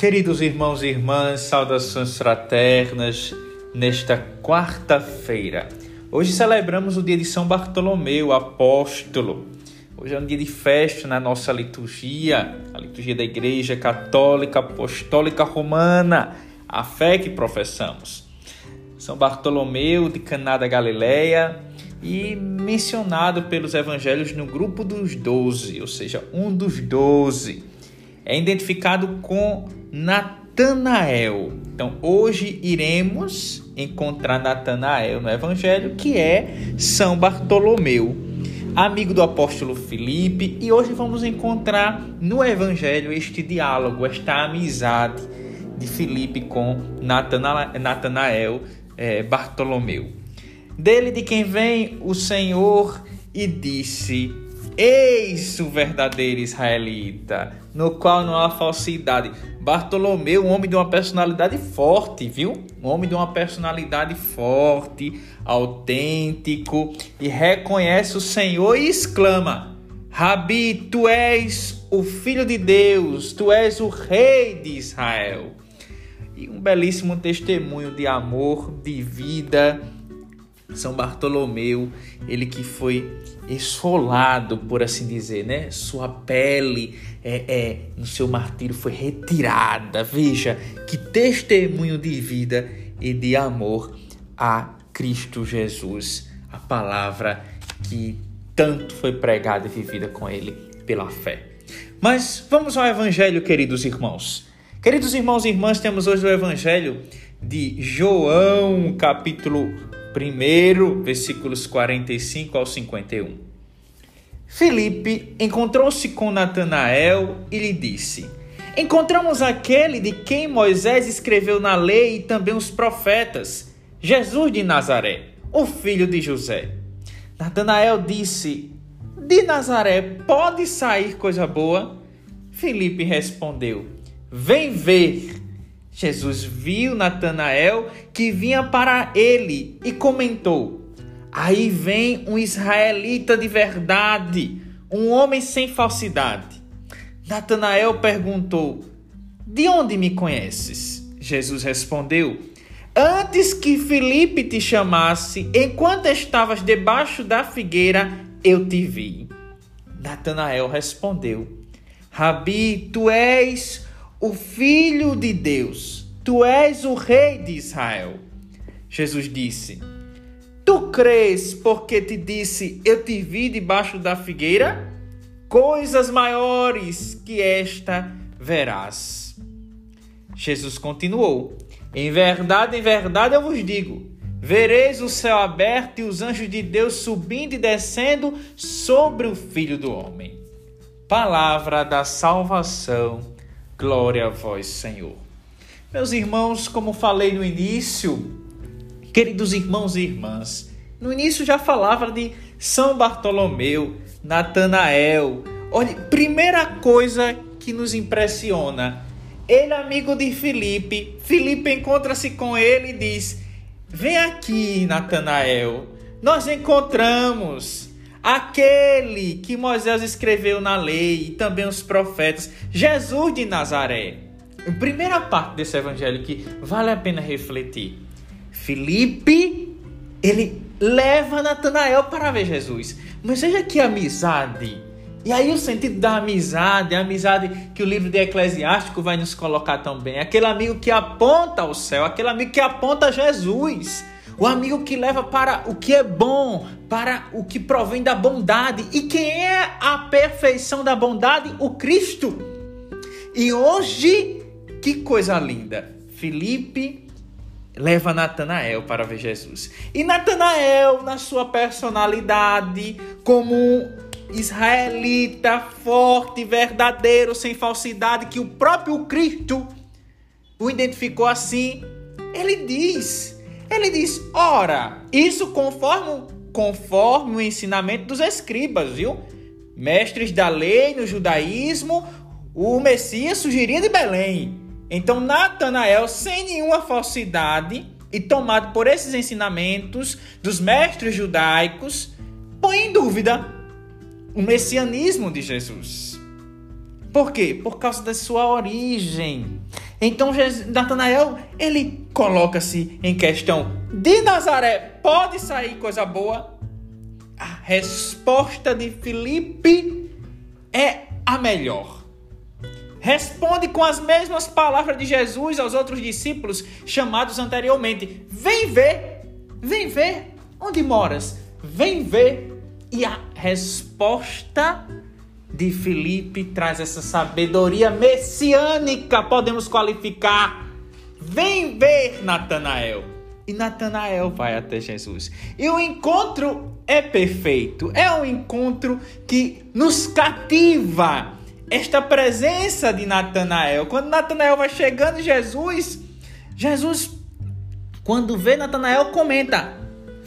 Queridos irmãos e irmãs, saudações fraternas nesta quarta-feira. Hoje celebramos o dia de São Bartolomeu, apóstolo. Hoje é um dia de festa na nossa liturgia, a liturgia da Igreja Católica Apostólica Romana, a fé que professamos. São Bartolomeu de Caná da Galileia e mencionado pelos evangelhos no grupo dos doze, ou seja, um dos doze. É identificado com Natanael. Então, hoje iremos encontrar Natanael no Evangelho, que é São Bartolomeu, amigo do apóstolo Filipe, e hoje vamos encontrar no Evangelho este diálogo, esta amizade de Filipe com Natanael é, Bartolomeu. Dele de quem vem o Senhor e disse: Eis o verdadeiro israelita, no qual não há falsidade. Bartolomeu, um homem de uma personalidade forte, viu? Um homem de uma personalidade forte, autêntico, e reconhece o Senhor e exclama: Rabi, tu és o filho de Deus, tu és o rei de Israel. E um belíssimo testemunho de amor, de vida, são Bartolomeu, ele que foi esfolado, por assim dizer, né? Sua pele é, é, no seu martírio foi retirada. Veja que testemunho de vida e de amor a Cristo Jesus, a palavra que tanto foi pregada e vivida com ele pela fé. Mas vamos ao Evangelho, queridos irmãos. Queridos irmãos e irmãs, temos hoje o Evangelho de João, capítulo 1, versículos 45 ao 51. Filipe encontrou-se com Natanael e lhe disse: Encontramos aquele de quem Moisés escreveu na lei e também os profetas, Jesus de Nazaré, o filho de José. Natanael disse: De Nazaré pode sair coisa boa? Filipe respondeu: Vem ver. Jesus viu Natanael que vinha para ele e comentou: Aí vem um israelita de verdade, um homem sem falsidade. Natanael perguntou: De onde me conheces? Jesus respondeu: Antes que Felipe te chamasse, enquanto estavas debaixo da figueira, eu te vi. Natanael respondeu: Rabi, tu és o Filho de Deus, tu és o Rei de Israel. Jesus disse: Tu crês porque te disse, eu te vi debaixo da figueira? Coisas maiores que esta verás. Jesus continuou: Em verdade, em verdade eu vos digo: vereis o céu aberto e os anjos de Deus subindo e descendo sobre o Filho do Homem. Palavra da salvação. Glória a vós, Senhor. Meus irmãos, como falei no início, queridos irmãos e irmãs, no início já falava de São Bartolomeu, Natanael. Olha, primeira coisa que nos impressiona, ele amigo de Filipe, Filipe encontra-se com ele e diz: "Vem aqui, Natanael. Nós encontramos aquele que Moisés escreveu na lei e também os profetas, Jesus de Nazaré. Primeira parte desse evangelho que vale a pena refletir. Felipe, ele leva Natanael para ver Jesus. Mas veja que amizade. E aí o sentido da amizade, a amizade que o livro de Eclesiástico vai nos colocar também. Aquele amigo que aponta ao céu, aquele amigo que aponta a Jesus. O amigo que leva para o que é bom, para o que provém da bondade. E quem é a perfeição da bondade? O Cristo. E hoje, que coisa linda! Felipe leva Natanael para ver Jesus. E Natanael, na sua personalidade, como um israelita forte, verdadeiro, sem falsidade, que o próprio Cristo o identificou assim, ele diz ele diz: ora, isso conforme, conforme o ensinamento dos escribas, viu? Mestres da lei no judaísmo, o Messias surgiria de Belém. Então, Natanael, sem nenhuma falsidade e tomado por esses ensinamentos dos mestres judaicos, põe em dúvida o messianismo de Jesus. Por quê? Por causa da sua origem. Então Natanael, ele coloca-se em questão: de Nazaré pode sair coisa boa? A resposta de Filipe é a melhor. Responde com as mesmas palavras de Jesus aos outros discípulos chamados anteriormente: Vem ver, vem ver onde moras, vem ver. E a resposta de Filipe traz essa sabedoria messiânica, podemos qualificar. Vem ver Natanael. E Natanael vai até Jesus. E o encontro é perfeito. É um encontro que nos cativa. Esta presença de Natanael. Quando Natanael vai chegando Jesus, Jesus, quando vê Natanael, comenta: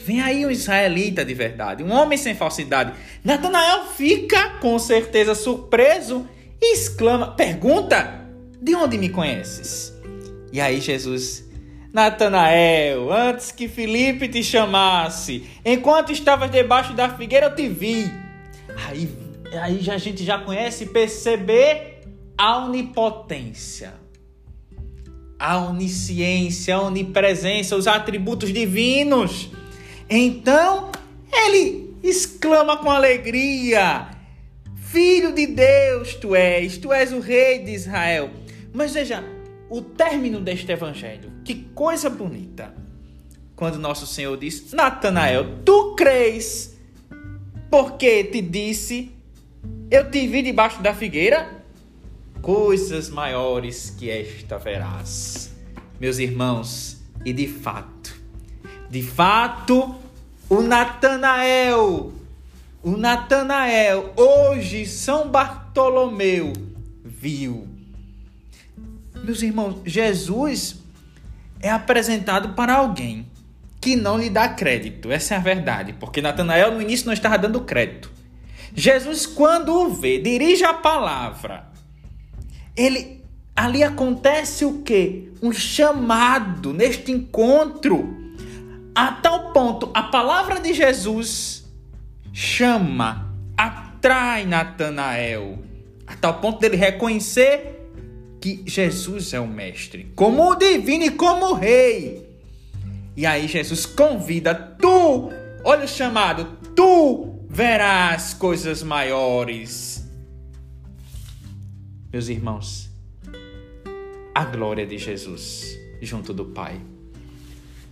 Vem aí um israelita de verdade, um homem sem falsidade. Natanael fica com certeza surpreso e exclama: Pergunta, de onde me conheces? E aí Jesus, Natanael, antes que Felipe te chamasse, enquanto estavas debaixo da figueira, eu te vi. Aí, aí a gente já conhece perceber a onipotência, a onisciência, a onipresença, os atributos divinos. Então ele exclama com alegria: Filho de Deus tu és, tu és o rei de Israel. Mas veja, o término deste evangelho, que coisa bonita. Quando nosso Senhor diz: Natanael, tu crês, porque te disse, eu te vi debaixo da figueira? Coisas maiores que esta verás. Meus irmãos, e de fato, de fato, o Natanael, o Natanael, hoje São Bartolomeu viu. Meus irmãos, Jesus é apresentado para alguém que não lhe dá crédito. Essa é a verdade, porque Natanael no início não estava dando crédito. Jesus, quando o vê, dirige a palavra. Ele ali acontece o quê? Um chamado neste encontro a tal ponto, a palavra de Jesus chama, atrai Natanael, a tal ponto dele reconhecer que Jesus é o mestre, como o divino e como o rei. E aí Jesus convida tu, olha o chamado, tu verás coisas maiores. Meus irmãos, a glória de Jesus junto do Pai.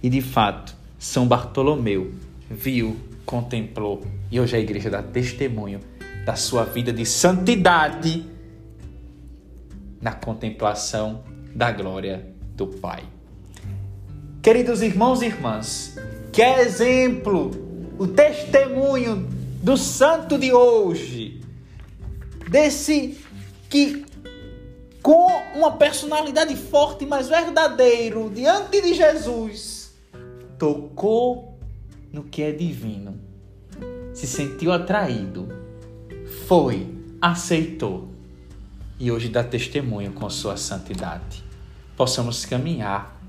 E de fato, são Bartolomeu viu, contemplou e hoje a igreja dá testemunho da sua vida de santidade na contemplação da glória do Pai. Queridos irmãos e irmãs, que exemplo, o testemunho do santo de hoje, desse que com uma personalidade forte, mas verdadeiro, diante de Jesus, tocou no que é divino, se sentiu atraído, foi, aceitou e hoje dá testemunho com sua santidade. Possamos caminhar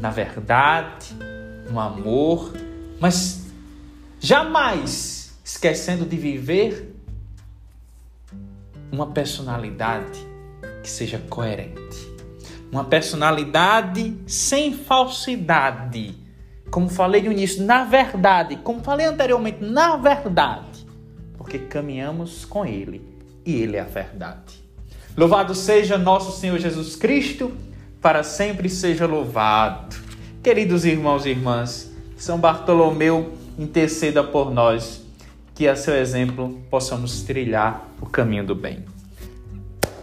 na verdade, no amor, mas jamais esquecendo de viver uma personalidade que seja coerente. Uma personalidade sem falsidade como falei no início, na verdade, como falei anteriormente, na verdade, porque caminhamos com Ele e Ele é a verdade. Louvado seja nosso Senhor Jesus Cristo, para sempre seja louvado. Queridos irmãos e irmãs, São Bartolomeu interceda por nós, que a seu exemplo possamos trilhar o caminho do bem.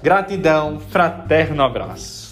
Gratidão, fraterno abraço.